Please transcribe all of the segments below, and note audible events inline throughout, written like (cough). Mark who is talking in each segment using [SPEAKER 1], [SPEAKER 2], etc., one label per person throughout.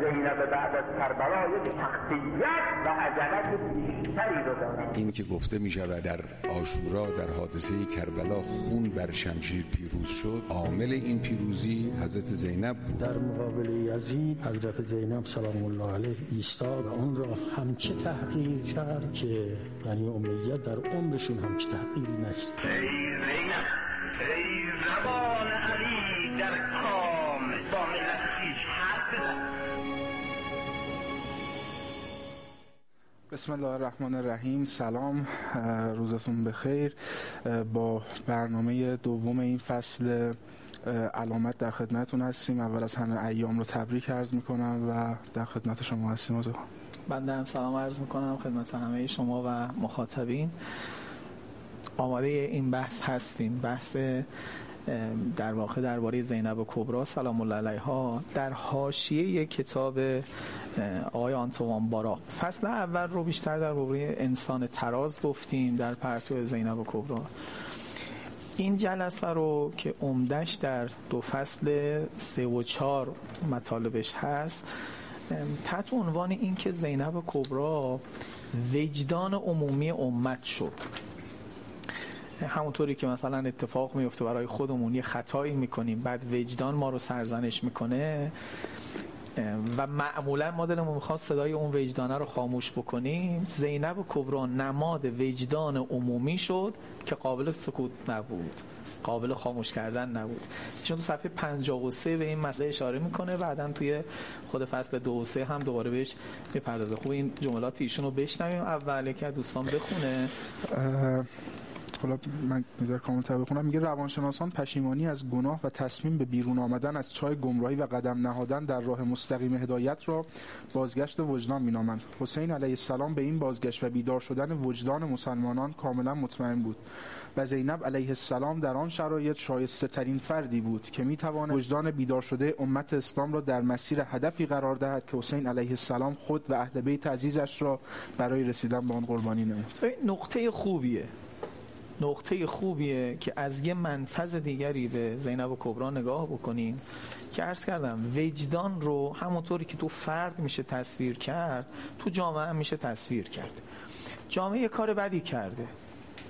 [SPEAKER 1] زینب بعد از کربلا یک شخصیت و عجلت بیشتری رو دارد.
[SPEAKER 2] این که گفته می شود در آشورا در حادثه کربلا خون بر شمشیر پیروز شد عامل این پیروزی حضرت زینب بود.
[SPEAKER 3] در مقابل یزید حضرت زینب سلام الله علیه ایستاد و اون را همچه تحقیر کرد که بنی امیه در عمرشون همچه تحقیری نشد.
[SPEAKER 1] ای زینب ای زبان علی در کام با ملت خیش حرف بزن
[SPEAKER 4] بسم الله الرحمن الرحیم. سلام روزتون بخیر. با برنامه دوم این فصل علامت در خدمتون هستیم. اول از همه ایام رو تبریک عرض می‌کنم و در خدمت شما هستیم. تو
[SPEAKER 5] بنده هم سلام عرض می‌کنم خدمت همه شما و مخاطبین. آماده این بحث هستیم. بحث در واقع درباره زینب کبرا سلام الله علیها در حاشیه کتاب آقای آنتوان بارا. فصل اول رو بیشتر در باره انسان تراز گفتیم در پرتو زینب کبرا این جلسه رو که عمدش در دو فصل سه و چهار مطالبش هست تحت عنوان این که زینب کبرا وجدان عمومی امت شد. همونطوری که مثلا اتفاق میفته برای خودمون یه خطایی می‌کنیم بعد وجدان ما رو سرزنش می‌کنه و معمولا ما دلمون می‌خواد صدای اون وجدانه رو خاموش بکنیم. زینب کبرا نماد وجدان عمومی شد که قابل سکوت نبود قابل خاموش کردن نبود. چون تو صفحه 53 به این مسئله اشاره می‌کنه بعدا توی خود فصل دو و سه هم دوباره بهش می‌پردازه. خوب این جملات ایشون رو بشنویم. اول که دوستان بخونه.
[SPEAKER 4] حالا من نظر کاملتر بخونم. میگه روانشناسان پشیمانی از گناه و تصمیم به بیرون آمدن از چای گمراهی و قدم نهادن در راه مستقیم هدایت را بازگشت وجدان مینامند. حسین علیه السلام به این بازگشت و بیدار شدن وجدان مسلمانان کاملا مطمئن بود و زینب علیه السلام در آن شرایط شایسته ترین فردی بود که می توانه وجدان بیدار شده امت اسلام را در مسیر هدفی قرار دهد که حسین علیه السلام خود و اهل بیت عزیزش را برای رسیدن به آن قربانی نمود.
[SPEAKER 5] نقطه خوبیه. نقطه خوبیه که از یه منفذ دیگری به زینب و کبرا نگاه بکنیم که عرض کردم وجدان رو همونطوری که تو فرد میشه تصویر کرد تو جامعه هم میشه تصویر کرد. جامعه یه کار بدی کرده.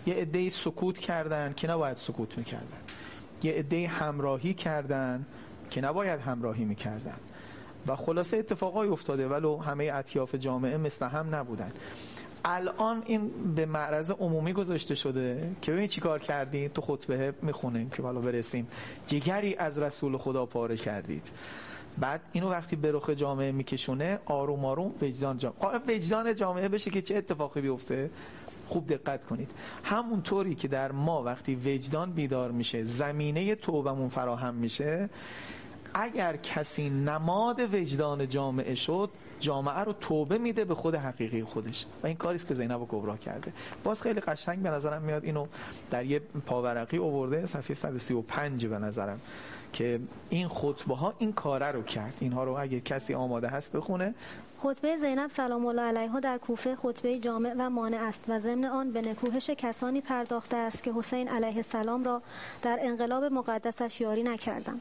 [SPEAKER 5] یه عده سکوت کردن که نباید سکوت می‌کردن. یه عده همراهی کردن که نباید همراهی می‌کردن. و خلاصه اتفاقای افتاده ولو همه اطیاف جامعه مثل هم نبودن. الان این به معرض عمومی گذاشته شده. که ببین چی کار کردین تو خطبه می‌خونیم که بالا برسیم. جگری از رسول خدا پاره کردید. بعد اینو وقتی به رخ جامعه میکشونه آروم آروم وجدان جامعه وجدان جامعه بشه که چه اتفاقی بیفته. خوب دقت کنید. همونطوری که در ما وقتی وجدان بیدار میشه زمینه توبمون فراهم میشه اگر کسی نماد وجدان جامعه شد جامعه رو توبه میده به خود حقیقی خودش. و این کاریست که زینب و کبرا کرده. باز خیلی قشنگ به نظرم میاد اینو در یه پاورقی اوورده صفحه 135 به نظرم که این خطبه ها این کاره رو کرد. اینها رو اگه کسی آماده هست بخونه.
[SPEAKER 6] خطبه زینب سلام الله علیها در کوفه خطبه جامع و مانع است و ضمن آن به نکوهش کسانی پرداخته است که حسین علیه السلام را در انقلاب مقدسش یاری نکردند.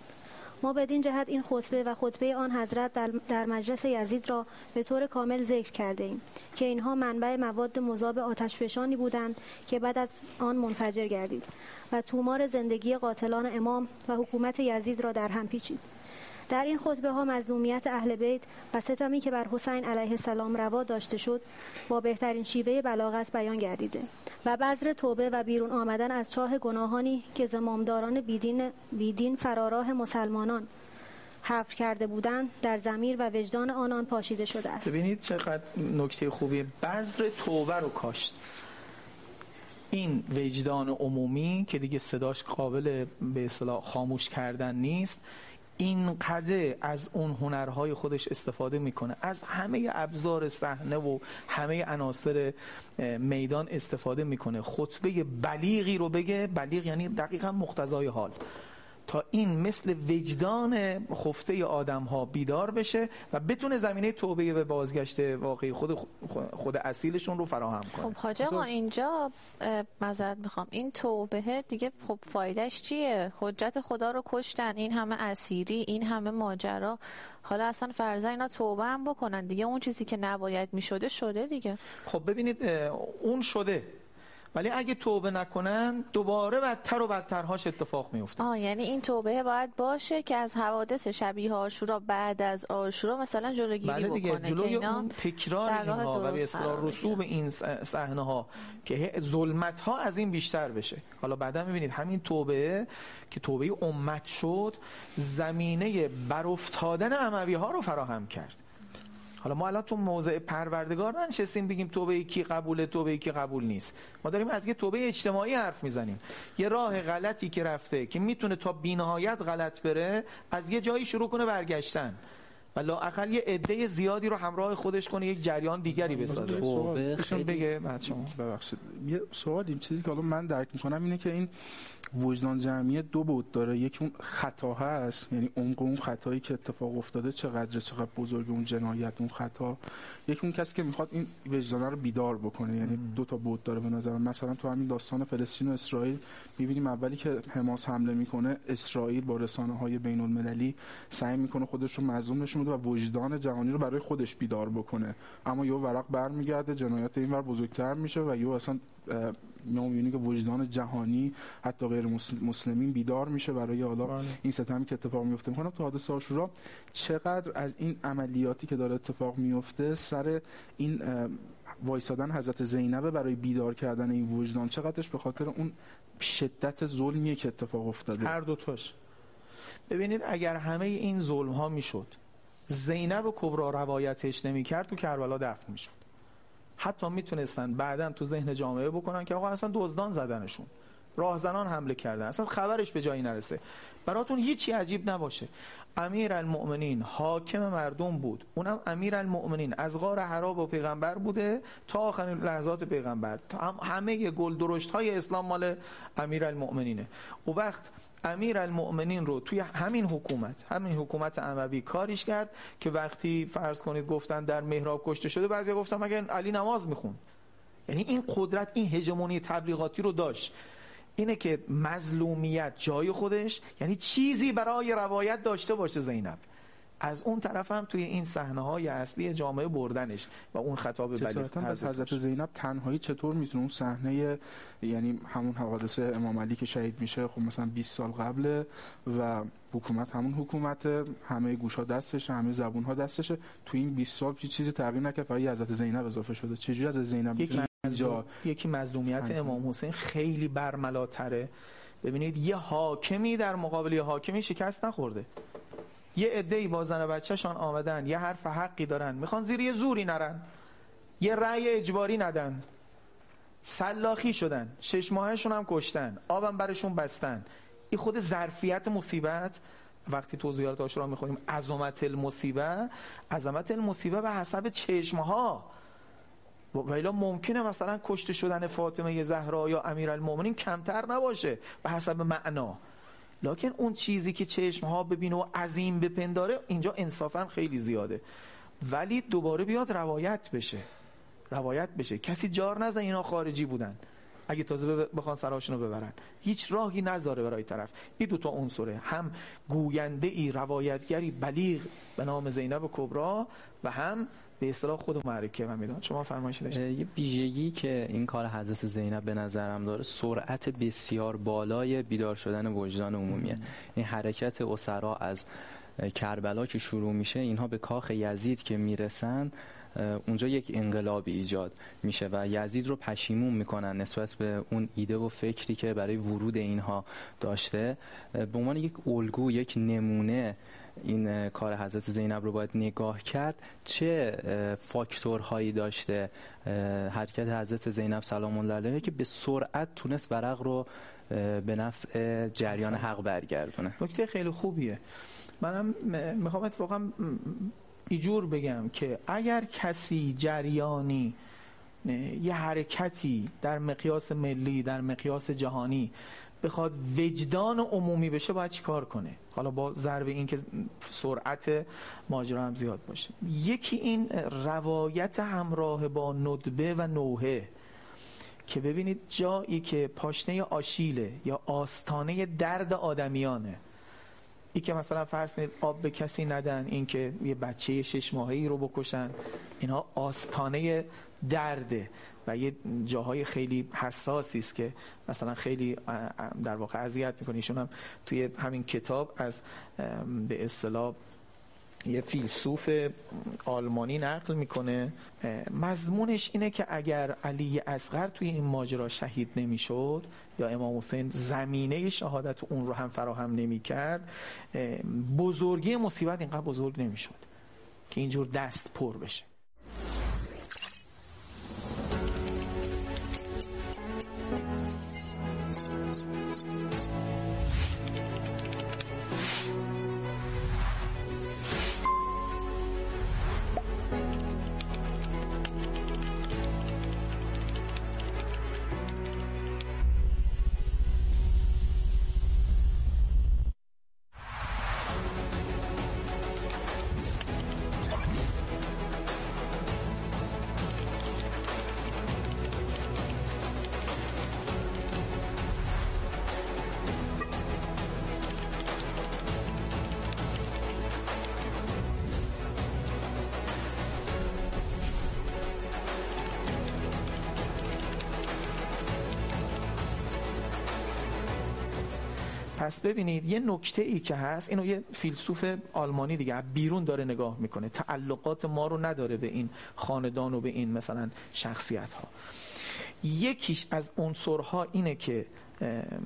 [SPEAKER 6] ما بدین جهت این خطبه و خطبه آن حضرت در, مجلس یزید را به طور کامل ذکر کرده ایم که اینها منبع مواد مذاب آتشفشانی بودند که بعد از آن منفجر گردید و تومار زندگی قاتلان امام و حکومت یزید را در هم پیچید. در این خطبه ها مظلومیت اهل بیت و ستمی که بر حسین علیه السلام روا داشته شد با بهترین شیوه بلاغت بیان گردیده و بذر توبه و بیرون آمدن از چاه گناهانی که زمامداران بیدین, بیدین فراراه مسلمانان حفر کرده بودند در زمیر و وجدان آنان پاشیده شده است.
[SPEAKER 5] ببینید چقدر نکته خوبی بذر توبه رو کاشت. این وجدان عمومی که دیگه صداش قابل به اصطلاح خاموش کردن نیست این قده از اون هنرهای خودش استفاده می‌کنه. از همه ابزار صحنه و همه عناصر میدان استفاده می‌کنه. خطبه بلیغی رو بگه بلیغ یعنی دقیقا مقتضای حال. تا این مثل وجدان خفته آدم ها بیدار بشه و بتونه زمینه توبه و بازگشت واقعی خود خود اصیلشون رو فراهم کنه.
[SPEAKER 7] خب حاج آقا اینجا مذارت می‌خوام. این توبه دیگه خب فایدهش چیه؟ حجت خدا رو کشتن این همه اسیری این همه ماجرا. حالا اصلا فرضا اینا توبه هم بکنن. دیگه اون چیزی که نباید می‌شده شده دیگه.
[SPEAKER 5] خب ببینید اون شده. ولی اگه توبه نکنن دوباره بدتر و بدترهاش اتفاق میفته
[SPEAKER 7] آه یعنی این توبه باید باشه که از حوادث شبیه آشورا بعد از آشورا مثلا جلوگیری
[SPEAKER 5] بله دیگه
[SPEAKER 7] بکنه
[SPEAKER 5] جلوی
[SPEAKER 7] که
[SPEAKER 5] اون تکرار اینها و به اصطلاح رسوب این صحنه ها که ظلمت ها از این بیشتر بشه. حالا بعدا می‌بینید همین توبه که توبه امت شد زمینه برافتادن اموی ها رو فراهم کرد. حالا ما الان تو موضع پروردگار ننشستیم بگیم توبه کی قبوله توبه کی قبول نیست. ما داریم از یه توبه اجتماعی حرف می‌زنیم. یه راه غلطی که رفته که می‌تونه تا بینهایت غلط بره از یه جایی شروع کنه برگشتن. و لااقل یه عده زیادی رو همراه خودش کنه یک جریان دیگری بسازه.
[SPEAKER 4] توبه
[SPEAKER 5] بگه بعد شما.
[SPEAKER 4] ببخشید. یه سوالی چیزی که حالا من درک می‌کنم اینه که این وجدان جمعی دو بود داره. یکی اون خطا هست یعنی عمق اون خطایی که اتفاق افتاده چقدر چقدر بزرگ اون جنایت اون خطا. یکی اون کسی که می‌خواد این وجدان رو بیدار بکنه یعنی دو تا بود داره به نظر مثلا تو همین داستان فلسطین و اسرائیل می‌بینیم اولی که حماس حمله می‌کنه اسرائیل با رسانه های بین المللی سعی می‌کنه خودش رو مظلوم نشون بده و وجدان جهانی رو برای خودش بیدار بکنه. اما یه ورق برمیگرده جنایت اینور بزرگتر میشه و یه اصلا می‌بینی که وجدان جهانی حتی غیر مسلمین بیدار میشه برای حالا بله. این ستمی که اتفاق میفته. می‌کنم تو حادثه آشورا چقدر از این عملیاتی که داره اتفاق میفته سر این وایسادن حضرت زینب برای بیدار کردن این وجدان چقدرش به خاطر اون شدت ظلمیه که اتفاق افتاده؟
[SPEAKER 5] هر دوتاش ببینید اگر همه این ظلم ها می‌شد زینب و کبرا روایتش نمی‌کرد تو کربلا دفن می‌شد. حتی می‌تونستن بعدا تو ذهن جامعه بکنن که آقا اصلا دزدان زدنشون. راهزنان حمله کردن. اصلا خبرش به جایی نرسه. براتون هیچی عجیب نباشه. امیر المؤمنین حاکم مردم بود. اونم امیر المؤمنین از غار حرا و پیغمبر بوده تا آخرین لحظات پیغمبر. همه گل درشت های اسلام مال امیر المؤمنینه و وقت امیر المؤمنین رو توی همین حکومت همین حکومت اموی کاریش کرد که وقتی فرض کنید گفتن در محراب کشته شده بعضی گفتن مگه علی نماز میخون یعنی این قدرت این هژمونی تبلیغاتی رو داشت. اینه که مظلومیت جای خودش یعنی چیزی برای روایت داشته باشه زینب. از اون طرف هم توی این صحنه های اصلی جامعه بردنش و اون خطاب
[SPEAKER 4] بلیغ از حضرت زینب تنهایی چطور می‌تونه اون صحنه یعنی همون حوادث امام علی که شهید میشه خب مثلا 20 سال قبل و حکومت همون حکومت همه گوشا دستشه همه زبون ها دستشه تو این 20 سال هیچ چیزی تغییر نکرد فقط حضرت زینب اضافه شده. چجوری از زینب
[SPEAKER 5] مزدوم... یکی مظلومیت امام حسین خیلی برملاتره. ببینید یه حاکمی در مقابل یه حاکمی شکست نخورده. یه عده‌ای با زن بچه‌شان آمدن یه حرف حقی دارن. می‌خوان زیر یه زوری نرن. یه رأی اجباری ندن. سلاخی شدن. شش ماهشون هم کشتن. آبم برشون بستن. این خود ظرفیت مصیبت وقتی توضیحات آشورا می‌خونیم عظمت المصیبه. عظمت المصیبه به حسب چشمها. ولی ممکنه مثلا کشته شدن فاطمه زهرا یا امیرالمومنین کمتر نباشه به حسب معنا. لکن اون چیزی که چشم ها ببینه و عظیم بپنداره اینجا انصافا خیلی زیاده. ولی دوباره بیاد روایت بشه. روایت بشه. کسی جار نزن اینا خارجی بودن. اگه تازه بخوان سراشون ببرن. هیچ راهی نذاره برای طرف. این دوتا عنصره. هم گوینده ای روایتگری بلیغ به نام زینب کبرا و هم به اصطلاح خود معرکه و میدان شما فرمایش داشتید
[SPEAKER 8] یه ویژگی که این کار حضرت زینب به نظرم داره سرعت بسیار بالای بیدار شدن وجدان عمومیه. این حرکت اسرا از کربلا که شروع میشه اینها به کاخ یزید که می‌رسن اونجا یک انقلابی ایجاد میشه و یزید رو پشیمون می‌کنن نسبت به اون ایده و فکری که برای ورود اینها داشته. به عنوان یک الگو یک نمونه این کار حضرت زینب رو باید نگاه کرد. چه فاکتورهایی داشته حرکت حضرت زینب سلام الله علیها که به سرعت تونست ورق رو به نفع جریان حق برگردونه.
[SPEAKER 5] نکته خیلی خوبیه. منم می‌خوام اتفاقا ایجور بگم که اگر کسی جریانی یه حرکتی در مقیاس ملی در مقیاس جهانی بخواد وجدان عمومی بشه باید چیکار کنه؟ حالا با ضرب این که سرعت ماجرا هم زیاد باشه. یکی این روایت همراه با ندبه و نوحه که ببینید جایی که پاشنه آشیله یا آستانه درد آدمیانه. ای که مثلا فرض کنید آب به کسی ندن این که یه بچه شش ماهی رو بکشن اینها آستانه درده و یه جاهای خیلی حساسی است که مثلا خیلی در واقع اذیت می‌کنه. ایشون هم توی همین کتاب از به اصطلاح یه فیلسوف آلمانی نقل می‌کنه. مضمونش اینه که اگر علی اصغر توی این ماجرا شهید نمی‌شد یا امام حسین زمینه شهادت اون رو هم فراهم نمی‌کرد بزرگی مصیبت اینقدر بزرگ نمی‌شد که اینجور دست پر بشه. پس ببینید یه نکته ای که هست اینو یه فیلسوف آلمانی دیگه بیرون داره نگاه می‌کنه. تعلقات ما رو نداره به این خاندان و به این مثلا شخصیت ها یکیش از عنصرها اینه که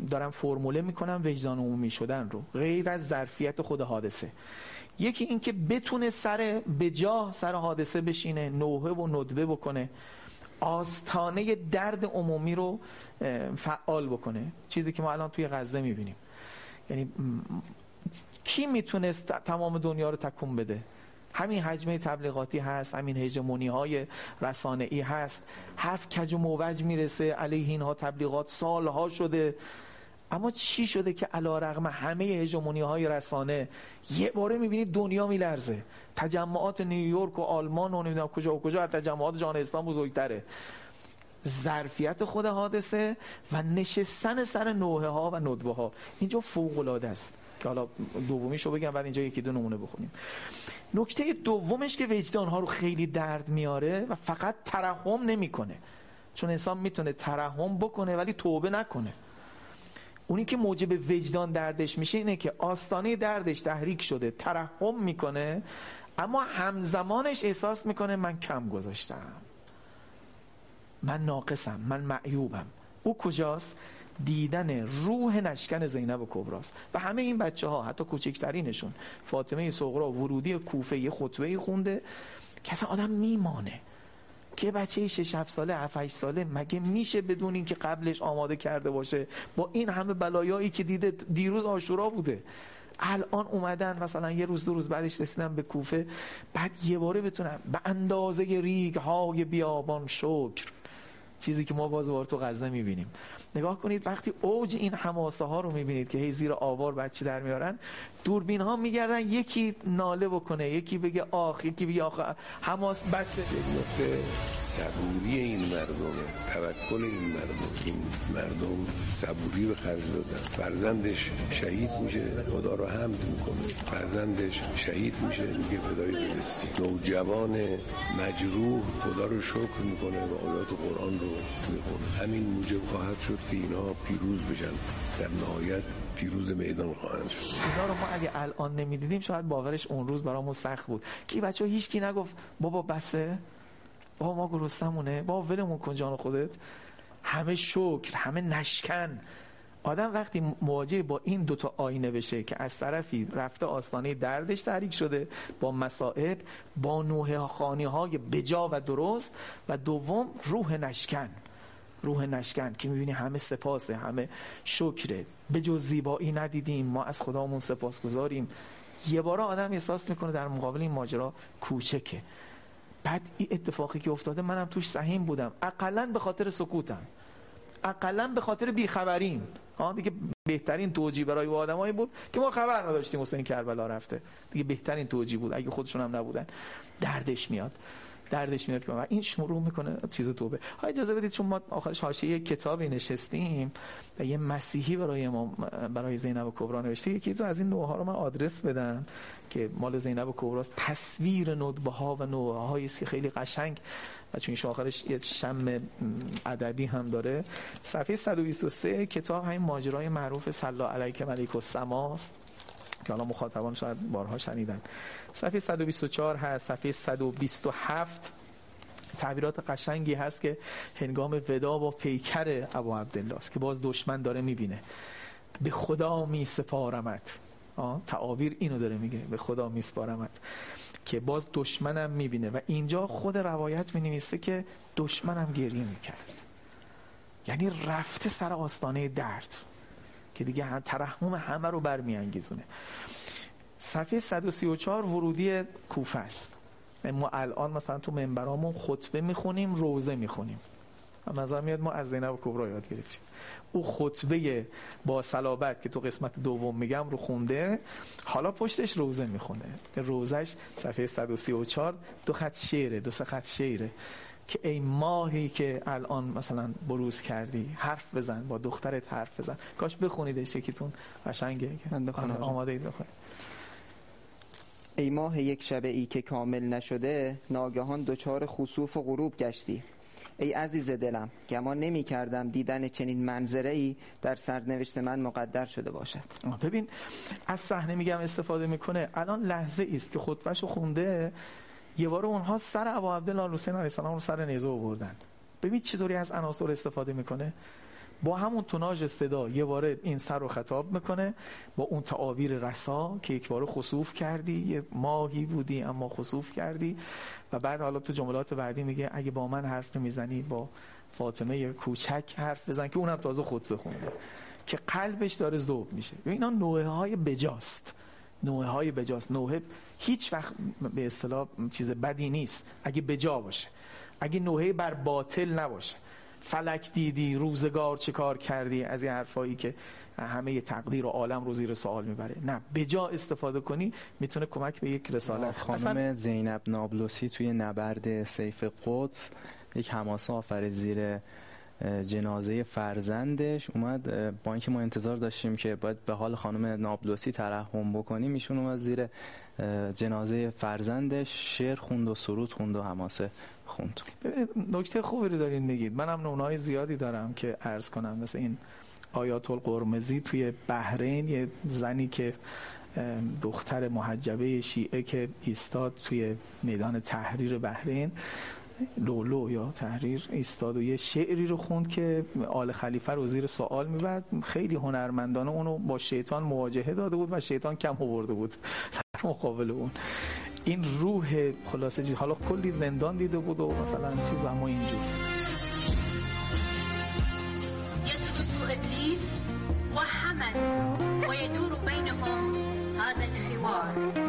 [SPEAKER 5] دارم فرموله می‌کنم وجدان عمومی شدن رو غیر از ظرفیت خود حادثه. یکی این که بتونه سر به جا سر حادثه بشینه نوحه و ندبه بکنه آستانه درد عمومی رو فعال بکنه. چیزی که ما الان توی غزه می‌بینیم. یعنی کی می‌تونست تمام دنیا رو تکون بده؟ همین حجمه تبلیغاتی هست همین هژمونی های رسانه ای هست. حرف کج و موج می‌رسه علیه اینها تبلیغات سالها شده. اما چی شده که علا رغم همه هژمونی های رسانه یه باره می‌بینید دنیا میلرزه؟ تجمعات نیویورک و آلمان و نمی‌دونم کجا و کجا از تجمعات جهان اسلام بزرگتره. ظرفیت خود حادثه و نشستن سر نوحه ها و ندبه ها. اینجا فوق العاده است. که حالا دومیشو بگم بعد اینجا یکی دو نمونه بخونیم. نکته دومش که وجدان ها رو خیلی درد میاره و فقط ترحم نمی‌کنه. چون انسان می‌تونه ترحم بکنه ولی توبه نکنه. اونی که موجب وجدان دردش میشه اینه که آستانه دردش تحریک شده ترحم می‌کنه اما همزمانش احساس می‌کنه من کم گذاشتم. من ناقصم من معیوبم. او کجاست؟ دیدن روح نشکن زینب و کبراست. و همه این بچه ها حتی کوچکترینشون فاطمه صغرا ورودی کوفه یه خطبه خونده که آدم میمانه. که بچه 6 7 ساله 7 8 ساله مگه میشه بدون اینکه قبلش آماده کرده باشه؟ با این همه بلایایی که دیده دیروز آشورا بوده. الان اومدن مثلا یه روز دو روز بعدش رسیدن به کوفه. بعد یه باره بتونن به اندازه ریگ های بیابان شکر. چیزی که ما باز بار تو غزه می‌بینیم. نگاه کنید وقتی اوج این حماسه ها رو می‌بینید که هی زیر آوار بچه در میارن دوربین ها میگردن یکی ناله بکنه یکی بگه آخ یکی بگه آخ حماس بسه
[SPEAKER 2] صبوری این مردم توکل این مردم این مردم صبوری به خرج دادن. فرزندش شهید میشه خدا رو حمد می‌کنه. فرزندش شهید میشه میگه فدای برسی نوجوان مجروح خدا رو شکر می‌کنه و آیات قرآن رو می‌خونه. همین موجب خواهد شد که اینا پیروز بشن. در نهایت پیروز میدان خواهند شد.
[SPEAKER 5] اینا رو ما اگه الان نمی‌دیدیم شاید باورش اون روز برامون سخت بود. که بچه هیچ کی نگفت بابا بسه بابا ما گرستمونه بابا ولمون کن جان خودت. همه شکر همه نشکن. آدم وقتی مواجه با این دوتا آینه بشه که از طرفی رفته آستانه دردش تحریک شده با مسائب با نوه خانی های بجا و درست و دوم روح نشکن. روح نشکن که می‌بینی همه سپاسه همه شکره. به جز زیبایی ندیدیم ما از خدامون سپاس گذاریم یه بارا آدم احساس می‌کنه در مقابل این ماجرا کوچکه. بعد این اتفاقی که افتاده منم توش سهیم بودم. اقلا به خاطر سکوتم. اقلا به خاطر بیخبریم. آه دیگه بهترین توجیه برای آدمایی بود که ما خبر نداشتیم حسین کربلا رفته. دیگه بهترین توجیه بود اگه خودشون هم نبودن. دردش میاد. دردش میاد که این شروع می‌کنه چیز توبه. ها اجازه بدید چون ما آخرش حاشیه کتابی نشستیم و یه مسیحی برای ما برای زینب کبرا نوشته یکی تو از این نوع ها رو من آدرس بدم که مال زینب کبرا تصویر ندبه ها و نوع هایی که خیلی قشنگ و چون آخرش یه شم ادبی هم داره. صفحه 123 کتاب همین ماجرای معروف سلا علیک ملیک السماست که حالا مخاطبان شاید بارها شنیدن. صفحه 124 هست صفحه 127 تعبیرات قشنگی هست که هنگام ودا با پیکر ابو عبدالله است که باز دشمن داره می‌بینه. به خدا می سپارمت تعابیر اینو داره میگه. به خدا می سپارمت که باز دشمنم می‌بینه. و اینجا خود روایت می که دشمنم گریه می‌کرد. یعنی رفته سر آستانه درد. که دیگه ترحم همه رو برمیانگیزونه. صفحه 134 ورودی کوفه است. ما الان مثلا تو منبرامون خطبه می‌خونیم روزه می‌خونیم. نظر میاد ما از زینب کبرا یاد گرفتیم. او خطبه با صلابت که تو قسمت دوم میگم رو خونده حالا پشتش روزه می‌خونه. روزش صفحه 134 دو خط شعره دو سه خط شعره. که ای ماهی که الان مثلا بروز کردی حرف بزن با دخترت حرف بزن. کاش بخونیدش یکیتون قشنگه.
[SPEAKER 9] من بخونم.
[SPEAKER 5] آماده اید بخونید.
[SPEAKER 9] ای ماه یک شبه ای که کامل نشده ناگهان دچار خسوف و غروب گشتی. ای عزیز دلم گمان نمی کردم دیدن چنین منظره ای در سرنوشت من مقدر شده باشد.
[SPEAKER 5] ببین از صحنه میگم استفاده می‌کنه. الان لحظه است که خطبهشو خونده. یه بار اونها سر ابو عبدالله حسین علیه السلام رو سر نیزه آوردن. ببین چطوری از عناصر استفاده می‌کنه؟ با همون توناژ صدا یه بار این سر رو خطاب می‌کنه با اون تعابیر رسا که یک بار خصوف کردی یه ماهی بودی اما خصوف کردی و بعد حالا تو جملات بعدی میگه اگه با من حرف نمی‌زنی با فاطمه کوچک حرف بزن که اونم تازه خود بخونده که قلبش داره ذوب میشه. اینا نوعه های بجاست. نوعه های بجاست. نوعه هیچ وقت به اصطلاح چیز بدی نیست. اگه بجا باشه. اگه نوعه بر باطل نباشه. فلک دیدی روزگار چه کار کردی؟ از این حرفایی که همه تقدیر و عالم رو زیر سوال می‌بره. نه بجا استفاده کنی می‌تونه کمک به یک رسالت.
[SPEAKER 8] خانم زینب نابلوسی توی نبرد سیف قدس یک حماسه آفر زیر جنازه فرزندش اومد با اینکه ما انتظار داشتیم که باید به حال خانم نابلوسی ترحم بکنیم ایشون اومد زیر جنازه فرزندش شعر خوند و سرود خوند و حماسه خوند.
[SPEAKER 5] نکته خوبی رو دارین میگید. منم نونای زیادی دارم که عرض کنم. مثل این آیات القرمزی توی بحرین یه زنی که دختر محجبه شیعه که ایستاد توی میدان تحریر بحرین. لولو یا تحریر ایستاد و یه شعری رو خوند که آل خلیفه رو زیر سوال می‌برد. خیلی هنرمندانه اونو با شیطان مواجهه داده بود و شیطان کم آورده بود. در مقابل اون. این روح خلاصه حالا کلی زندان دیده بود و مثلا چیز اما اینجور.
[SPEAKER 10] يجلس إبليس وحمد ويدور بينهم هذا الحوار.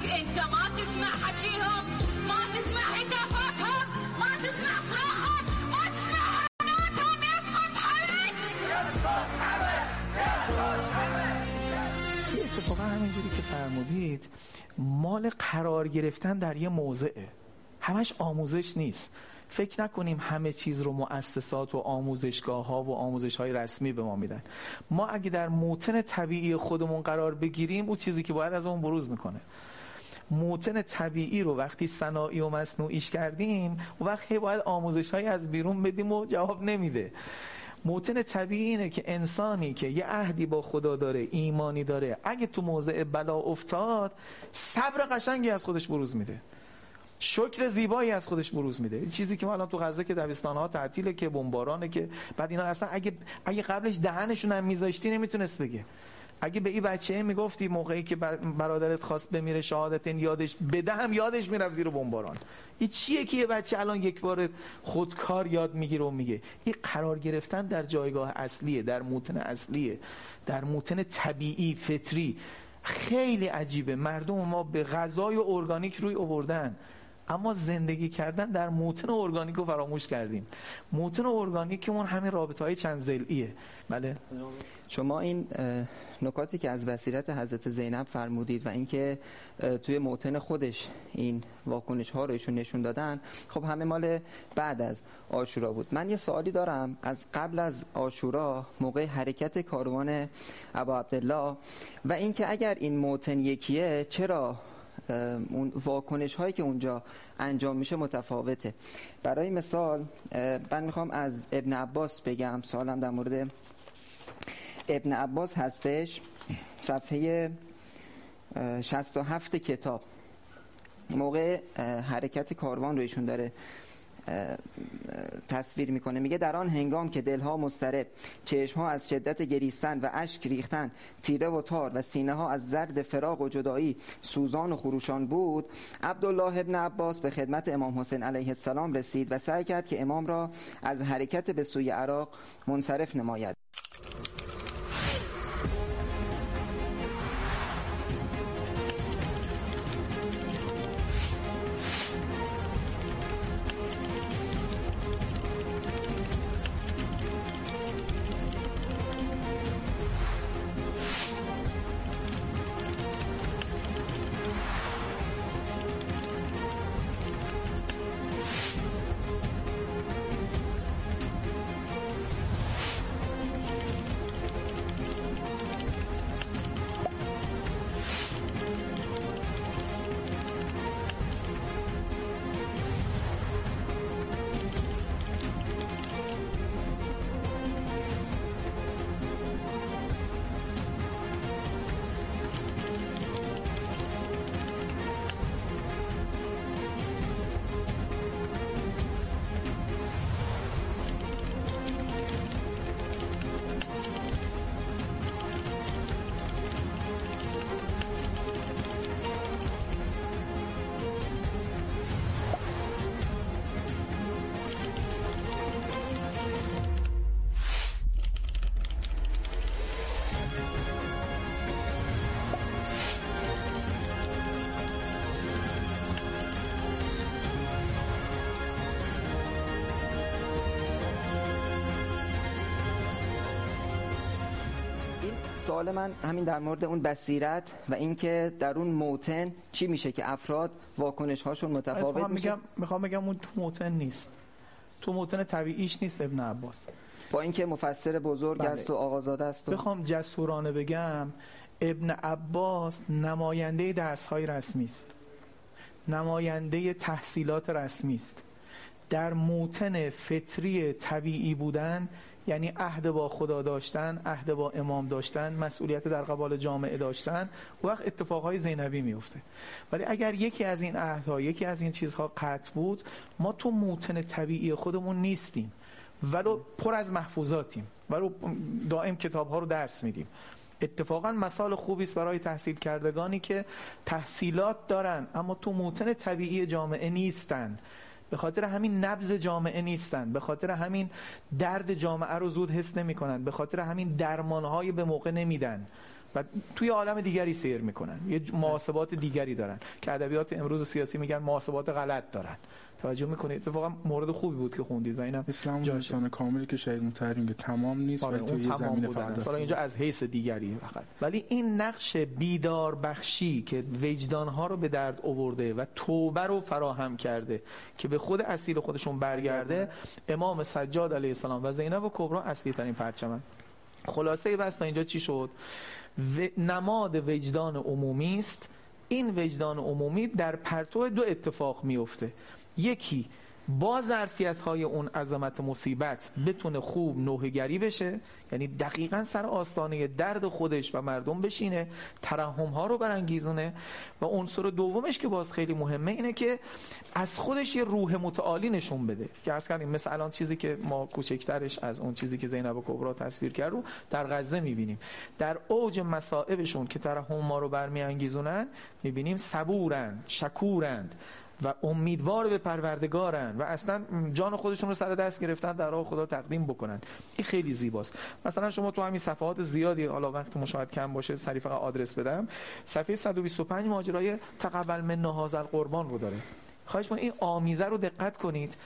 [SPEAKER 10] شعبك أنت ما تسمع حكيهم ما تسمع هتافاتهم ما تسمع صراخهم ما تسمع حناتهم يسقط حمد.
[SPEAKER 5] یه اتفاقا همینجوری که فرمودید مال قرار گرفتن در یه موضعه. همش آموزش نیست. فکر نکنیم همه چیز رو مؤسسات و آموزشگاه ها و آموزش های رسمی به ما میدن. ما اگه در موتن طبیعی خودمون قرار بگیریم اون چیزی که باید از اون بروز می‌کنه. موتن طبیعی رو وقتی صناعی و مصنوعیش کردیم و وقتی باید آموزش های از بیرون بدیم و جواب نمیده. موتن طبیعی اینه که انسانی که یه عهدی با خدا داره ایمانی داره اگه تو موضع بلا افتاد صبر قشنگی از خودش بروز میده. شکر زیبایی از خودش بروز میده. چیزی که ما الان تو غزه که دبستان ها تعطیله که بمبارانه که بعد اینا اصلا اگه اگه قبلش دهنشون هم میذاشتی نمی‌تونست بگه. اگه به این بچه می‌گفتی موقعی که برادرت خواست بمیره شهادت این یادش بده هم یادش می‌رفت زیر بمباران. این چیه که یه بچه الان یک بار خودکار یاد می‌گیره و میگه؟ این قرار گرفتن در جایگاه اصلیه در موتن اصلیه در موتن طبیعی فطری. خیلی عجیبه. مردم ما به غذای ارگانیک روی آوردن. اما زندگی کردن در موتن ارگانیک رو فراموش کردیم. موتن ارگانیکمون همین رابطه های چند زلیه بله.
[SPEAKER 9] شما این نکاتی که از بصیرت حضرت زینب فرمودید و اینکه توی موتن خودش این واکنش ها رو ایشون نشون دادن خب همه مال بعد از آشورا بود. من یه سوالی دارم. از قبل از آشورا موقع حرکت کاروان ابا عبدالله و اینکه اگر این موتن یکیه چرا اون واکنش هایی که اونجا انجام میشه متفاوته. برای مثال من می‌خوام از ابن عباس بگم سوالم در مورد ابن عباس هستش. صفحه اه، 67 کتاب. موقع حرکت کاروان رو ایشون داره تصویر می‌کنه. میگه در آن هنگام که دلها مضطرب چشمها از شدت گریستن و اشک ریختن تیره و تار و سینه ها از زرد فراق و جدایی سوزان و خروشان بود عبدالله ابن عباس به خدمت امام حسین علیه السلام رسید و سعی کرد که امام را از حرکت به سوی عراق منصرف نماید. سوال من همین در مورد اون بصیرت و اینکه در اون موتن چی میشه که افراد واکنش هاشون متفاوت
[SPEAKER 5] اتفاقا
[SPEAKER 9] میشه؟
[SPEAKER 5] میگم می‌خوام بگم اون تو موتن نیست. تو موتن طبیعیش نیست ابن عباس.
[SPEAKER 9] با اینکه مفسر بزرگ
[SPEAKER 5] بله.
[SPEAKER 9] است و آقازاده است و
[SPEAKER 5] بخوام جسورانه بگم ابن عباس نماینده درس های رسمی است. نماینده تحصیلات رسمی است. در موتن فطری طبیعی بودن یعنی عهد با خدا داشتن عهد با امام داشتن مسئولیت در قبال جامعه داشتن وقت اتفاقهای زینبی میفته ولی اگر یکی از این عهدها یکی از این چیزها قطع بود ما تو موتن طبیعی خودمون نیستیم. ولو پر از محفوظاتیم. ولو دائم کتاب ها رو درس میدیم. اتفاقا مثال خوبی است برای تحصیل کردگانی که تحصیلات دارن اما تو موتن طبیعی جامعه نیستند. به خاطر همین نبز جامعه نیستن به خاطر همین درد جامعه رو زود حس نمی‌کنن به خاطر همین درمانهای به موقع نمیدن. و توی عالم دیگری سیر می‌کنن. یه محاسبات دیگری دارن. که ادبیات امروز سیاسی میگن محاسبات غلط دارن. توجه می‌کنید. اتفاقا مورد خوبی بود که خوندید و اینم
[SPEAKER 4] اسلام. انسان کاملی که شهید متحریم که تمام نیست
[SPEAKER 5] آره
[SPEAKER 4] ولی تو زمین فقط
[SPEAKER 5] حالا اینجا از حیث دیگری فقط. ولی این نقش بیدار بخشی که وجدان ها رو به درد آورده و توبه رو فراهم کرده که به خود اصیل خودشون برگرده امام سجاد علیه السلام و زینب و کبرا اصلی ترین پرچمن. خلاصه بس تا اینجا چی شد؟ و نماد وجدان عمومی است. این وجدان عمومی در پرتو دو اتفاق میفته یکی با ظرفیت های اون عظمت مصیبت بتونه خوب نوهگری بشه یعنی دقیقا سر آستانه درد خودش و مردم بشینه ترحم ها رو برانگیزونه. و عنصر دومش که باز خیلی مهمه اینه که از خودش یه روح متعالی نشون بده. که عرض کردیم مثل الان چیزی که ما کوچکترش از اون چیزی که زینب کبرا تصویر کرد رو در غزه می‌بینیم. در اوج مصائبشون که ترحم ما رو برمیانگیزونن می‌بینیم صبورن شکورند. و امیدوار به پروردگارن و اصلا جان خودشون رو سر دست گرفتن در راه خدا تقدیم بکنن. این خیلی زیباست. مثلا شما تو همین صفحات زیادی حالا وقت مشاهد کم باشه سری فقط آدرس بدم. صفحه 125 ماجرای تقبل من نهاز القربان رو داره. خواهش من این آمیزه رو دقت کنید.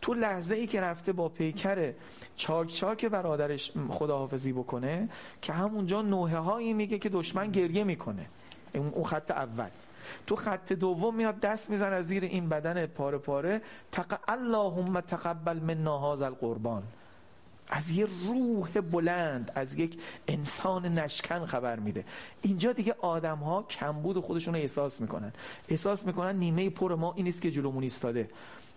[SPEAKER 5] تو لحظه ای که رفته با پیکر چاک چاک برادرش خداحافظی بکنه که همونجا نوحه هایی میگه که دشمن گریه می‌کنه. اون خط اول. تو خط دوم میاد دست میزن از زیر این بدن پاره پاره. تق... اللهم تقبل من هذا القربان. از یه روح بلند از یک انسان نشکن خبر میده. اینجا دیگه آدم ها کمبود خودشون رو احساس می‌کنن. احساس می‌کنن نیمه پر ما این است که جلومون ایستاده.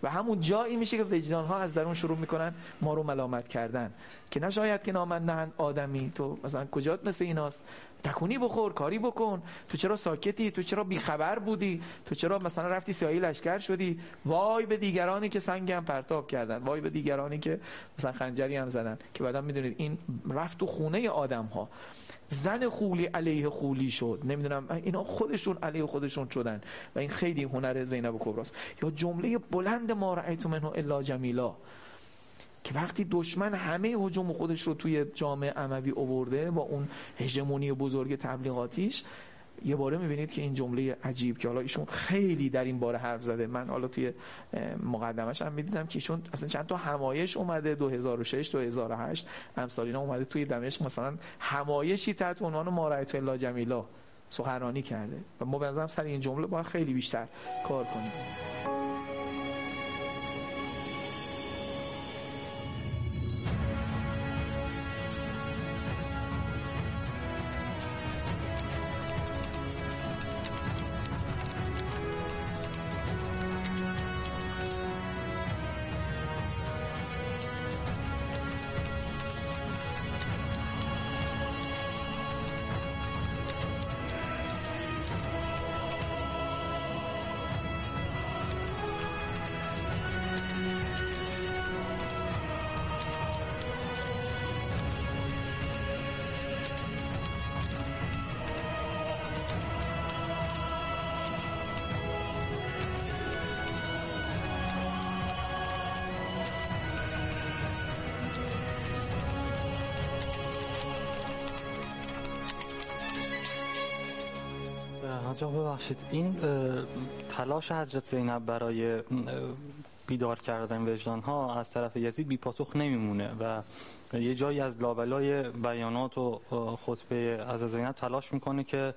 [SPEAKER 5] و همون جایی میشه که وجدان ها از درون شروع می‌کنن ما رو ملامت کردن. که نشاید که نامن نهن آدمی. تو مثلا کجات مثل ایناست؟ تکونی بخور کاری بکن. تو چرا ساکتی؟ تو چرا بیخبر بودی؟ تو چرا مثلا رفتی سیاهی لشکر شدی؟ وای به دیگرانی که سنگ هم پرتاب کردن. وای به دیگرانی که مثلا خنجری هم زدن. که بعدا می‌دونید این رفت تو خونه آدم ها زن خولی علیه خولی شد. نمی‌دونم اینا خودشون علیه خودشون شدن. و این خیلی هنر زینب کبراست. یا جمله بلند ما رأیت منه الا جمیلا. که وقتی دشمن همه هجوم خودش رو توی جامعه اموی اوورده با اون هژمونی بزرگ تبلیغاتیش یه باره می‌بینید که این جمله عجیب که حالا ایشون خیلی در این باره حرف زده. من حالا توی مقدمش هم می‌دیدم که ایشون اصلا چند تا همایش اومده 2006 2008 امثال اینا اومده توی دمشق مثلا همایشی تحت عنوان مارایت الله جمیلا سخنرانی کرده. و ما به سر این جمله باید خیلی بیشتر کار کنیم.
[SPEAKER 11] ببخشید. این تلاش حضرت زینب برای بیدار کردن وجدان ها از طرف یزید بی پاسخ نمیمونه و یه جایی از لابلای بیانات و خطبه از زینب تلاش می‌کنه که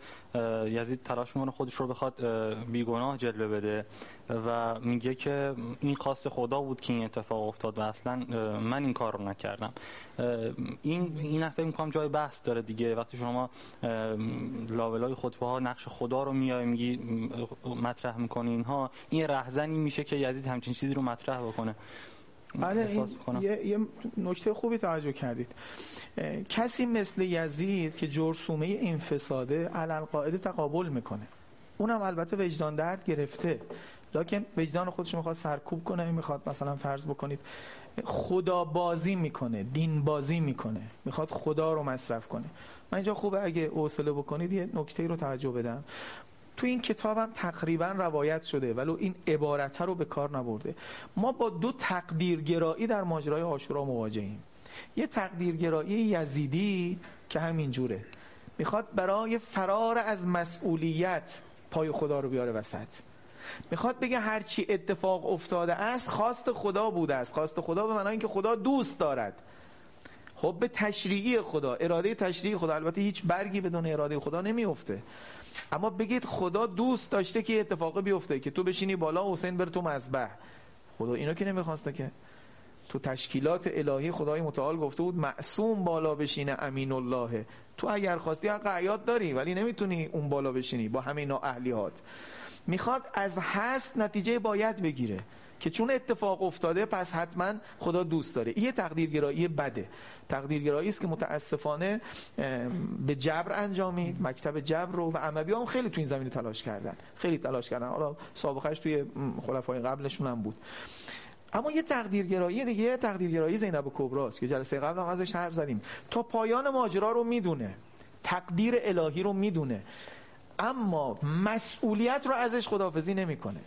[SPEAKER 11] یزید تلاش می‌کنه خودش رو بخواد بیگناه جلوه بده و میگه که این خواست خدا بود که این اتفاق افتاد و اصلا من این کار رو نکردم. این این فکر می‌کنم جای بحث داره دیگه. وقتی شما لابلای خطبه ها نقش خدا رو میای میگی مطرح می‌کنی اینها این رهزنی میشه که یزید همچین چیزی رو مطرح بکنه.
[SPEAKER 5] بله این یه, یه نکته خوبی توجه کردید. کسی مثل یزید که جرسومه این فساده علل قاعده تقابل می‌کنه. اونم البته وجدان درد گرفته. لکن وجدان خودش می‌خواد سرکوب کنه می‌خواد مثلا فرض بکنید خدا بازی می‌کنه دین بازی می‌کنه. می‌خواد خدا رو مصرف کنه. من اینجا خوبه اگه حوصله بکنید یه نکته رو توجه بدم. تو این کتابم تقریبا روایت شده ولو این عبارت رو به کار نبرده. ما با دو تقدیرگرایی در ماجرای آشورا مواجهیم. یه تقدیرگرایی یزیدی که همین جوره. می‌خواد برای فرار از مسئولیت پای خدا رو بیاره وسط. می‌خواد بگه هرچی اتفاق افتاده است خواست خدا بوده است. خواست خدا به معنای اینکه خدا دوست دارد. حب تشریعی خدا اراده تشریعی خدا. البته هیچ برگی بدون اراده خدا نمیفته. اما بگید خدا دوست داشته که اتفاقی بیفته که تو بشینی بالا حسین بر تو مذبح. خدا اینو که نمی‌خواسته که. تو تشکیلات الهی خدای متعال گفته بود معصوم بالا بشینه امین الله. تو اگر خواستی حق حیات داری ولی نمی‌تونی اون بالا بشینی با همین اهلیات. می‌خواد از هست نتیجه باید بگیره. که چون اتفاق افتاده پس حتما خدا دوست داره. یه تقدیرگرایی بده. تقدیرگرایی است که متاسفانه به جبر انجامید مکتب جبر رو و عموی هم خیلی تو این زمینه تلاش کردن. خیلی تلاش کردن. حالا سابقهش توی خلفای قبلشون هم بود. اما یه تقدیرگرایی دیگه تقدیرگرایی زینب کبراست که جلسه قبل هم ازش حرف زدیم. تا پایان ماجرا رو می‌دونه. تقدیر الهی رو می‌دونه. اما مسئولیت رو ازش خداحافظی نمی‌کنه.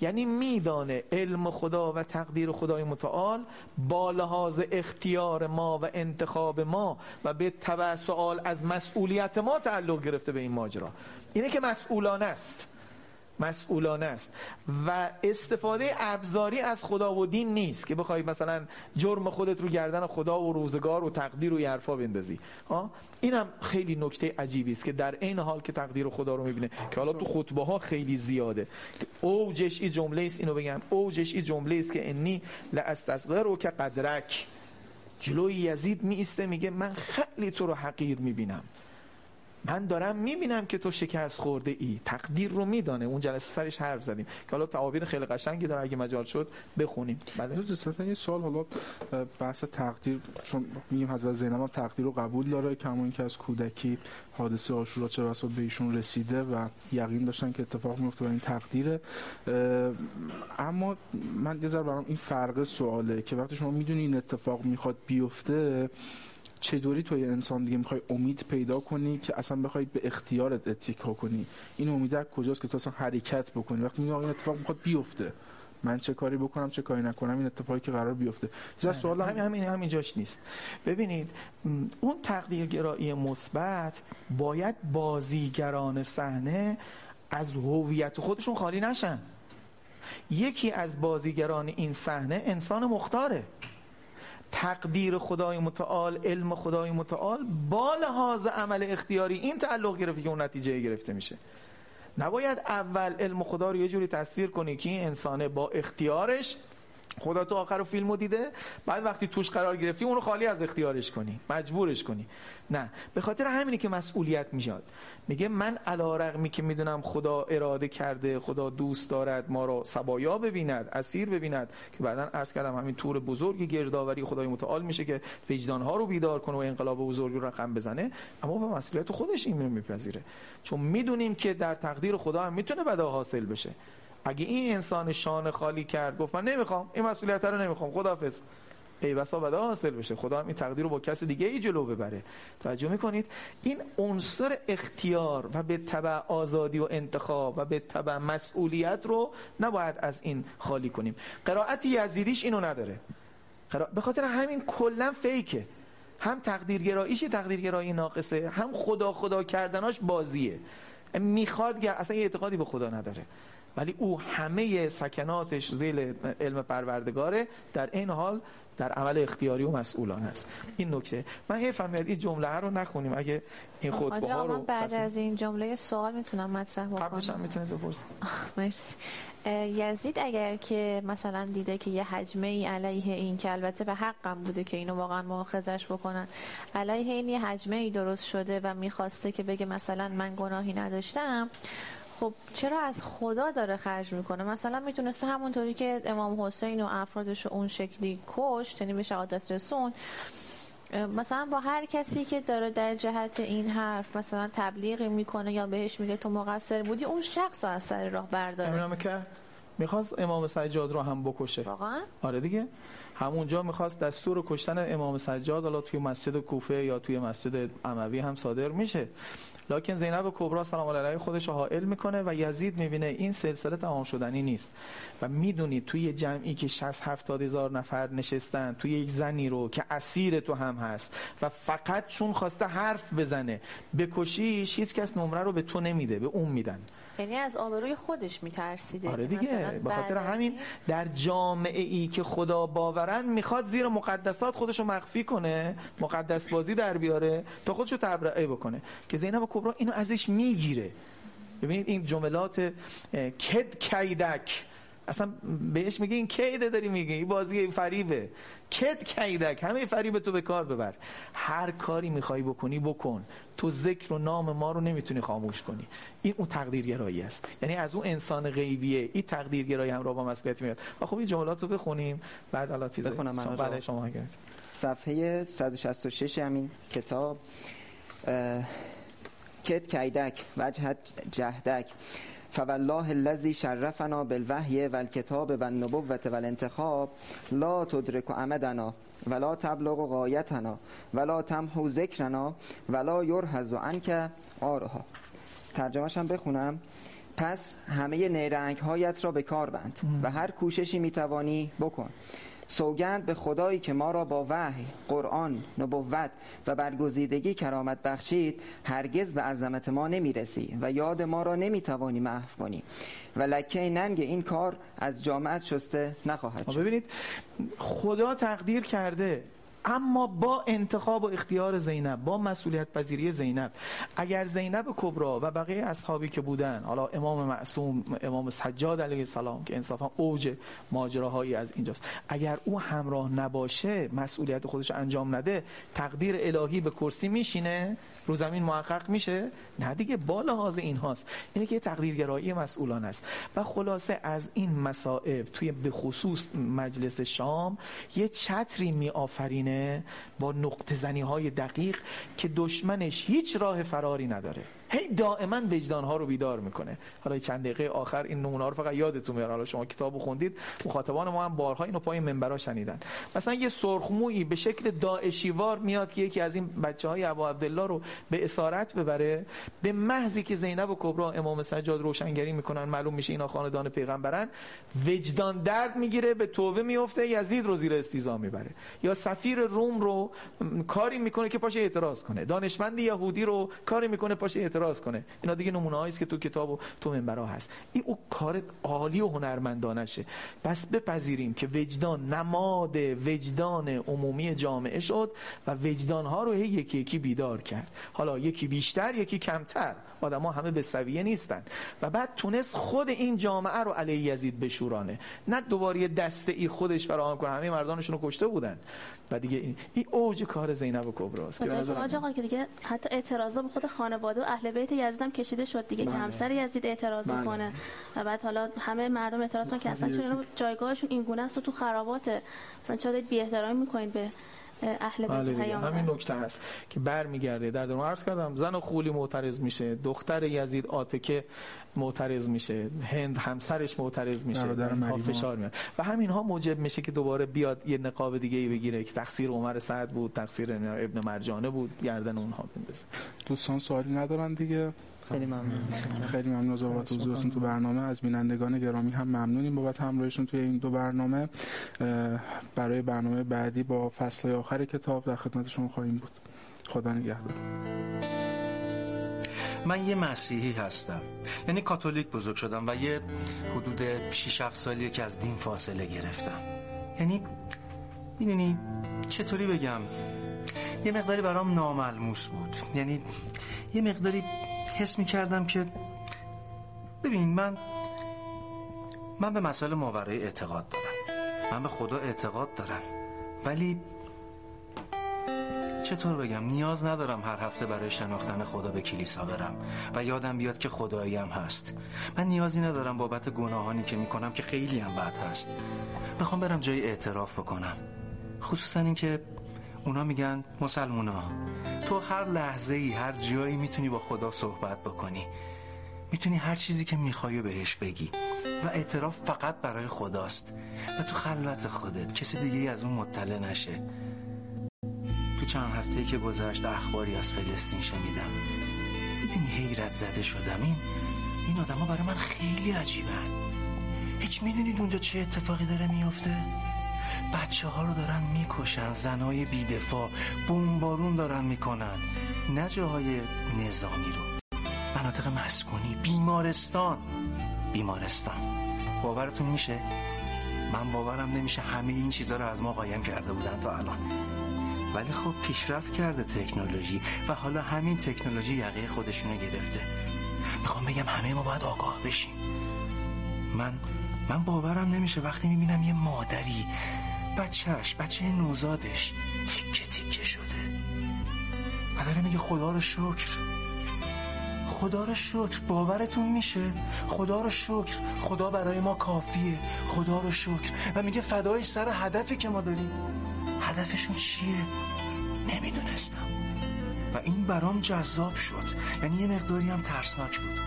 [SPEAKER 5] یعنی میدانه علم خدا و تقدیر خدای متعال با لحاظ اختیار ما و انتخاب ما و به تبع سوال از مسئولیت ما تعلق گرفته به این ماجرا. اینه که مسئولانه است. مسئولانه است. و استفاده ابزاری از خدا و دین نیست که بخوای مثلا جرم خودت رو گردن خدا و روزگار و تقدیر و حرفا بندازی. ها اینم خیلی نکته عجیبی است که در این حال که تقدیر خدا رو می‌بینه. که حالا تو خطبه ها خیلی زیاده. اوجش این جمله است اینو بگم. اوجش این جمله است که انی لاستغفر که قدرک. جلوی یزید می میگه من خیلی تو رو حقیر می‌بینم. من دارم می‌بینم که تو شکست خورده ای. تقدیر رو میدانه. اون جلسه سرش حرف زدیم. که حالا تعابیر خیلی قشنگی داره. اگه مجال شد بخونیم. بله.
[SPEAKER 4] دوست یه سوال. حالا بحث تقدیر چون میگیم حضرت زینب تقدیر رو قبول داره کما اینکه از کودکی حادثه آشورا چه بسا به ایشون رسیده و یقین داشتن که اتفاق میفته این تقدیره. اما من یه برام این فرق سواله که وقتی شما می‌دونی این اتفاق می‌خواد بیفته چطوری توی انسان دیگه می‌خوای امید پیدا کنی که اصلا بخوای به اختیارت اتکا کنی؟ این امید از کجاست که تو اصلا حرکت بکنی؟ وقتی میگی این اتفاق می‌خواد بیفته. من چه کاری بکنم چه کاری نکنم؟ این اتفاقی که قرار بیفته. یه سوال
[SPEAKER 5] همین همین همین جاش نیست. ببینید اون تقدیرگرایی مثبت باید بازیگران صحنه از هویت خودشون خالی نشن. یکی از بازیگران این صحنه انسان مختاره. تقدیر خدای متعال علم خدای متعال با لحاظ عمل اختیاری این تعلق گرفته که اون نتیجه گرفته میشه. نباید اول علم خدا رو یه جوری تصویر کنی که این انسانه با اختیارش خدا تو آخر فیلم رو دیده بعد وقتی توش قرار گرفتی اون رو خالی از اختیارش کنی مجبورش کنی. نه به خاطر همینی که مسئولیت میاد. میگه من علا رقمی که می‌دونم خدا اراده کرده خدا دوست دارد ما رو سبایا ببیند اسیر ببیند که بعدا عرض کردم همین تور بزرگ گردآوری خدای متعال میشه که وجدانها رو بیدار کنه و انقلاب بزرگ رو رقم بزنه. اما به مسئولیت خودش این میپذیره. چون می‌دونیم که در تقدیر خدا هم می‌تونه بدا حاصل بشه. اگه این انسان شان خالی کرد گفت من نمی‌خوام این مسئولیت رو نمی‌خوام خداحافظ. ای بسا بدا حاصل بشه. خدا هم این تقدیر رو با کس دیگه ای جلو ببره. توجه می‌کنید؟ این عنصر اختیار و به تبع آزادی و انتخاب و به تبع مسئولیت رو نباید از این خالی کنیم. قرائت یزیدیش اینو نداره. به خاطر همین کلا فیکه. هم تقدیرگراییش تقدیرگرایی ناقصه هم خدا خدا کردناش بازیه. می‌خواد اصلا یه اعتقادی به خدا نداره. ولی او همه سکناتش زیل علم پروردگاره. در این حال در عمل اختیاری و مسئولانه است. این نکته. من حیف میاد این جمله رو نخونیم. اگه این خطبه ها
[SPEAKER 7] من
[SPEAKER 5] رو
[SPEAKER 7] بعد
[SPEAKER 5] صفحه-
[SPEAKER 7] از این جمله سوال می‌تونم مطرح
[SPEAKER 5] قبلش هم
[SPEAKER 7] بکنم
[SPEAKER 5] می‌تونید بپرسید. (laughs)
[SPEAKER 7] مرسی. یزید اگر که مثلا دیده که یه حجمه ای علیه این که البته به حقم بوده که اینو واقعا مؤاخذش بکنن. علیه این یه حجمه ای درست شده و می‌خواسته که بگه مثلا من گناهی نداشتم. خب چرا از خدا داره خرج می‌کنه؟ مثلا می‌تونسته همونطوری که امام حسین و افرادش رو اون شکلی کشت یعنی به شهادت رسون مثلا با هر کسی که داره در جهت این حرف مثلا تبلیغی می‌کنه یا بهش میگه تو مقصر بودی اون شخص رو از سر راه برداره.
[SPEAKER 5] امام که می‌خواست امام سجاد رو هم بکشه.
[SPEAKER 7] واقعا؟
[SPEAKER 5] آره دیگه. همونجا می‌خواست دستور کشتن امام سجاد حالا توی مسجد کوفه یا توی مسجد اموی هم صادر میشه. لکن زینب کبرا سلام الله علیها خودش رو حائل می‌کنه و یزید می‌بینه این سلسله تمام شدنی نیست. و می‌دونید توی یه جمعی که 60 70 هزار نفر نشستن توی یک زنی رو که اسیر تو هم هست و فقط چون خواسته حرف بزنه بکشیش هیچ کس نمره رو به تو نمیده به اون میدن.
[SPEAKER 7] یعنی از آبروی خودش میترسیده
[SPEAKER 5] آره دیگه به خاطر همین در جامعه ای که خدا باورن می‌خواد زیر مقدسات خودشو مخفی کنه مقدس بازی در بیاره تا خودشو تبرئه بکنه. که زینب کبرا اینو ازش می‌گیره. ببینید این جملات کد کیدک. اصلا بهش میگه این کیده داری میگه این بازی فریبه. کد کیدک همه فریب تو به کار ببر. هر کاری می‌خوای بکنی بکن. تو ذکر و نام ما رو نمی‌تونی خاموش کنی. این اون تقدیرگرایی است. یعنی از اون انسان غیبیه این تقدیرگرایی همراه با مسئولیت میاد. و خب این جملات رو بخونیم بعد حالا چیز
[SPEAKER 9] بخونم من
[SPEAKER 5] بعد
[SPEAKER 9] آقا.
[SPEAKER 5] شما
[SPEAKER 9] صفحه 166 همین کتاب. کت کیدک وجهت جهدک. فوالله الذی شرفنا بالوحی والکتاب والنبوة والانتخاب لا تدرک عمدنا ولا تبلغ غایتنا ولا تمحو ذکرنا ولا یرهز عنک آرها. ترجمهش هم بخونم. پس همه نیرنگ هایت را به کار بند و هر کوششی می‌توانی بکن. سوگند به خدایی که ما را با وحی، قرآن، نبوت و برگزیدگی کرامت بخشید هرگز به عظمت ما نمی‌رسی و یاد ما را نمی‌توانی محو کنی. و لکه ننگ این کار از جامعت شسته نخواهد
[SPEAKER 5] ما
[SPEAKER 9] شد.
[SPEAKER 5] ببینید خدا تقدیر کرده. اما با انتخاب و اختیار زینب با مسئولیت پذیری زینب اگر زینب کبرا و بقیه اصحابی که بودن حالا امام معصوم امام سجاد علیه السلام که انصافا اوج ماجراهایی از اینجاست اگر او همراه نباشه مسئولیت خودش انجام نده تقدیر الهی به کرسی میشینه رو زمین محقق میشه؟ نه دیگه با لحاظ این هاست. اینه که تقدیرگرایی مسئولان است. و خلاصه از این مسائب توی به خصوص مجلس شام یه چتری می با نقطه زنی های دقیق که دشمنش هیچ راه فراری نداره. هی دائما وجدان ها رو بیدار می‌کنه. حالا چند دقیقه آخر این نمونه رو فقط یادتون میاد حالا شما کتابو خوندید مخاطبان ما هم بارها اینو پای منبرها شنیدن. مثلا یه سرخمویی به شکل داعشیوار میاد که یکی از این بچه های ابو عبدالله رو به اسارت ببره. به محضی که زینب و کبرا امام سجاد روشنگری می‌کنن معلوم میشه اینا خاندان پیغمبرن وجدان درد می‌گیره به توبه میفته یزید رو زیر استیزا می‌بره. یا سفیر روم رو کاری می‌کنه که پاش اعتراض کنه. دانشمند یهودی رو کاری می‌کنه پاش اعتراض کنه. اینا دیگه نمونه است که تو کتاب و تو منبرها هست. این او کار عالی و هنرمندانشه. پس بپذیریم که وجدان نماد وجدان عمومی جامعه شد و وجدان ها رو هی یکی یکی بیدار کرد. حالا یکی بیشتر یکی کمتر. آدما همه به سویه نیستن. و بعد تونست خود این جامعه رو علیه یزید بشورانه. نه دوباره یه دسته ای خودش فراهم کنه همه مردانشون رو کشته بودن. و دیگه این, این اوج کار زینب و کبراست که
[SPEAKER 12] آقا آقا که دیگه حتی اعتراضا به خود خانواده و اهل بیت یزید هم کشیده شد دیگه که
[SPEAKER 5] بله.
[SPEAKER 12] همسر یزید اعتراض
[SPEAKER 5] بله.
[SPEAKER 12] می‌کنه و بعد حالا همه مردم اعتراض می‌کنن که اصلا چرا جایگاهشون این گونه است و تو خراباته مثلا چرا دارید بی احترامی می‌کنید به اهل
[SPEAKER 5] بله
[SPEAKER 12] بیت
[SPEAKER 5] دیگه.
[SPEAKER 12] پیامبر
[SPEAKER 5] همین نکته هست که برمیگرده در درون عرض کردم زن خولی معترض میشه دختر یزید آتکه معترض میشه هند همسرش معترض میشه
[SPEAKER 4] مریما.
[SPEAKER 5] فشار میاد و همین ها موجب میشه که دوباره بیاد یه نقاب دیگه ای بگیره که تقصیر عمر سعد بود تقصیر ابن مرجانه بود گردن اونها بندازه
[SPEAKER 4] دوستان سوالی ندارن دیگه
[SPEAKER 9] خیلی ممنون.
[SPEAKER 4] خیلی ممنون از بابت حضورتون تو برنامه. از بینندگان گرامی هم ممنونیم. بابت همراهیشون توی این دو برنامه برای برنامه بعدی با فصل آخر کتاب در خدمت شما خواهیم بود. خدا نگهدار.
[SPEAKER 13] من یه مسیحی هستم. یعنی کاتولیک بزرگ شدم و یه حدود 6 7 سالیه که از دین فاصله گرفتم. یعنی می‌دونی چطوری بگم؟ یه مقداری برام ناملموس بود. یعنی یه مقداری حس می‌کردم که ببین من من به مسائل ماورای اعتقاد دارم. من به خدا اعتقاد دارم. ولی چطور بگم نیاز ندارم هر هفته برای شناختن خدا به کلیسا برم و یادم بیاد که خداییم هست. من نیازی ندارم بابت گناهانی که می‌کنم که خیلی هم بد هست. می‌خوام برم جای اعتراف بکنم. خصوصا اینکه اونا میگن مسلمونا. تو هر لحظه ای هر جایی می‌تونی با خدا صحبت بکنی. می‌تونی هر چیزی که می‌خوای و بهش بگی. و اعتراف فقط برای خداست. و تو خلوت خودت. کسی دیگه از اون مطلع نشه. تو چند هفته که گذشت اخباری از فلسطین شنیدم. می‌دونی حیرت زده شدم. این این آدما برای من خیلی عجیبن. هیچ می‌دونید اونجا چه اتفاقی داره میافته؟ بچه ها رو دارن می‌کشن زنای بیدفاع بمبارون دارن می‌کنن. نه جاهای نظامی رو. مناطق مسکونی بیمارستان. بیمارستان. باورتون میشه؟ من باورم نمیشه همه این چیزها رو از ما قایم کرده بودن تا الان. ولی خب پیشرفت کرده تکنولوژی و حالا همین تکنولوژی یقه خودشونو گرفته. می‌خوام بگم همه ما باید آگاه بشیم. من من باورم نمیشه وقتی می‌بینم یه مادری بچهش بچه نوزادش تیکه تیکه شده. و میگه خدا رو شکر. خدا رو شکر باورتون میشه. خدا رو شکر خدا برای ما کافیه. خدا رو شکر. و میگه فدای سر هدفی که ما داریم. هدفشون چیه؟ نمی‌دونستم. و این برام جذاب شد. یعنی یه مقداری هم ترسناک بود.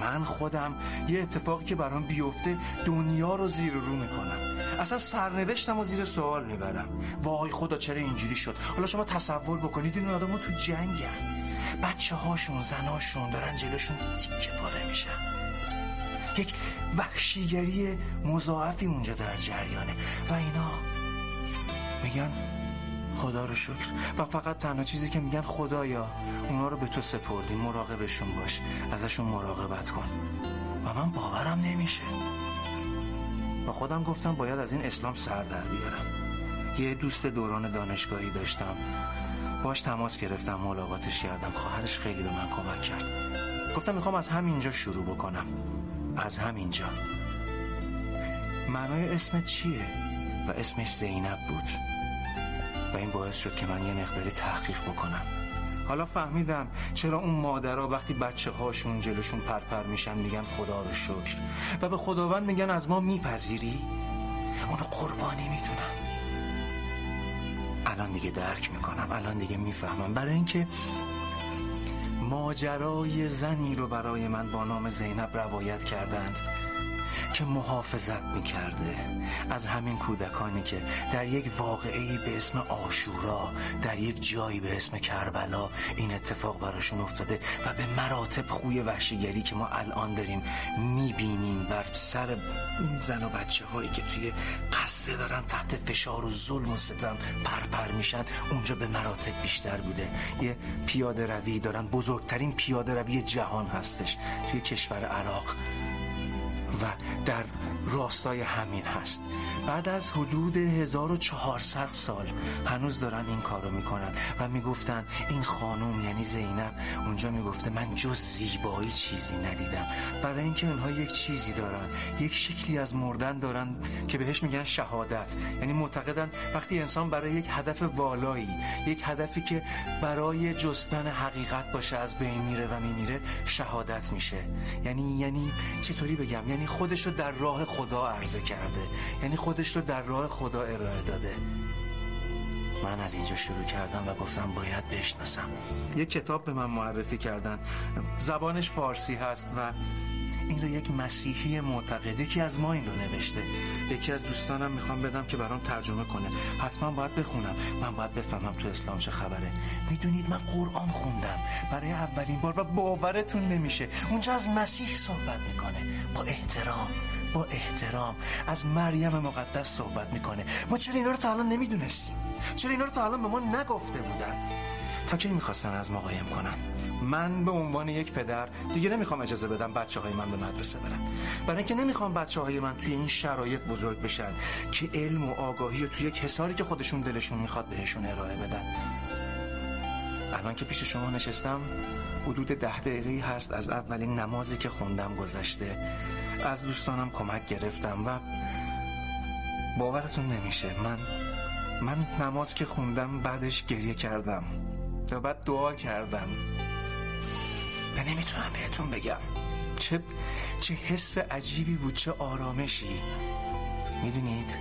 [SPEAKER 13] من خودم یه اتفاقی که برام بیفته دنیا رو زیر رو می‌کنم. اصلا سرنوشتم و زیر سوال می‌برم. وای خدا چرا اینجوری شد؟ حالا شما تصور بکنید این آدم تو جنگن. بچه هاشون زناشون دارن جلوشون تیکه پاره میشن. یک وحشیگری مضاعفی اونجا در جریانه. و اینا میگن خدا رو شکر. و فقط تنها چیزی که میگن خدایا اونا رو به تو سپردیم. مراقبشون باش. ازشون مراقبت کن. و من باورم نمیشه. و خودم گفتم باید از این اسلام سر در بیارم. یه دوست دوران دانشگاهی داشتم. باش تماس گرفتم ملاقاتش کردم. خواهرش خیلی به من کمک کرد. گفتم می‌خوام از همینجا شروع بکنم. از همینجا. معنای اسمت چیه؟ و اسمش زینب بود. و این باعث شد که من یه مقداری تحقیق بکنم. حالا فهمیدم چرا اون مادرها وقتی بچه هاشون جلوشون پرپر میشن میگن خدا رو شکر. و به خداوند میگن از ما میپذیری؟ اونو قربانی می‌دونم. الان دیگه درک می‌کنم الان دیگه می‌فهمم. برای اینکه ماجرای زنی رو برای من با نام زینب روایت کردند. که محافظت می‌کرده. از همین کودکانی که در یک واقعی به اسم آشورا در یک جایی به اسم کربلا این اتفاق براشون افتاده و به مراتب خوی وحشیگری که ما الان داریم می‌بینیم بر سر زن و بچه هایی که توی قصه دارن تحت فشار و ظلم و ستم پرپر میشن اونجا به مراتب بیشتر بوده. یه پیاده روی دارن بزرگترین پیاده روی جهان هستش. توی کشور عراق و در راستای همین هست. بعد از حدود 1400 سال هنوز دارن این کارو می‌کنن و می‌گفتن این خانوم یعنی زینب اونجا می‌گفته من جز زیبایی چیزی ندیدم. برای اینکه اونها یک چیزی دارن یک شکلی از مردن دارن که بهش میگن شهادت. یعنی معتقدن وقتی انسان برای یک هدف والایی یک هدفی که برای جستن حقیقت باشه از بین میره و میمیره شهادت میشه. یعنی یعنی چطوری بگم؟ یعنی خودش رو در راه خدا عرضه کرده. یعنی خودش رو در راه خدا ارائه داده. من از اینجا شروع کردم و گفتم باید بشناسم. یک کتاب به من معرفی کردن. زبانش فارسی هست و این رو یک مسیحی معتقده که از ما این رو نوشته. یکی از دوستانم می‌خوام بدم که برام ترجمه کنه. حتما باید بخونم. من باید بفهمم تو اسلام چه خبره. می‌دونید من قرآن خوندم. برای اولین بار و باورتون نمیشه. اونجا از مسیح صحبت می‌کنه. با احترام. با احترام. از مریم مقدس صحبت می‌کنه. ما چرا اینا رو تا الان نمی‌دونستیم؟ چرا اینا رو تا الان به ما نگفته بودن؟ تا کی می‌خواستن از ما قایم کنن؟ من به عنوان یک پدر دیگه نمی‌خوام اجازه بدم بچه های من به مدرسه برن. برای اینکه نمی‌خوام بچه های من توی این شرایط بزرگ بشن که علم و آگاهی و توی یک حساری که خودشون دلشون می‌خواد بهشون ارائه بدن. الان که پیش شما نشستم حدود ده دقیقه هست از اولین نمازی که خوندم گذشته. از دوستانم کمک گرفتم و باورتون نمیشه من من نماز که خوندم بعدش گریه کردم. و بعد دعا کردم. و نمی‌تونم بهتون بگم. چه چه حس عجیبی بود چه آرامشی. می‌دونید؟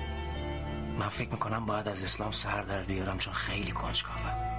[SPEAKER 13] من فکر می‌کنم باید از اسلام سر در بیارم چون خیلی کنجکاوم.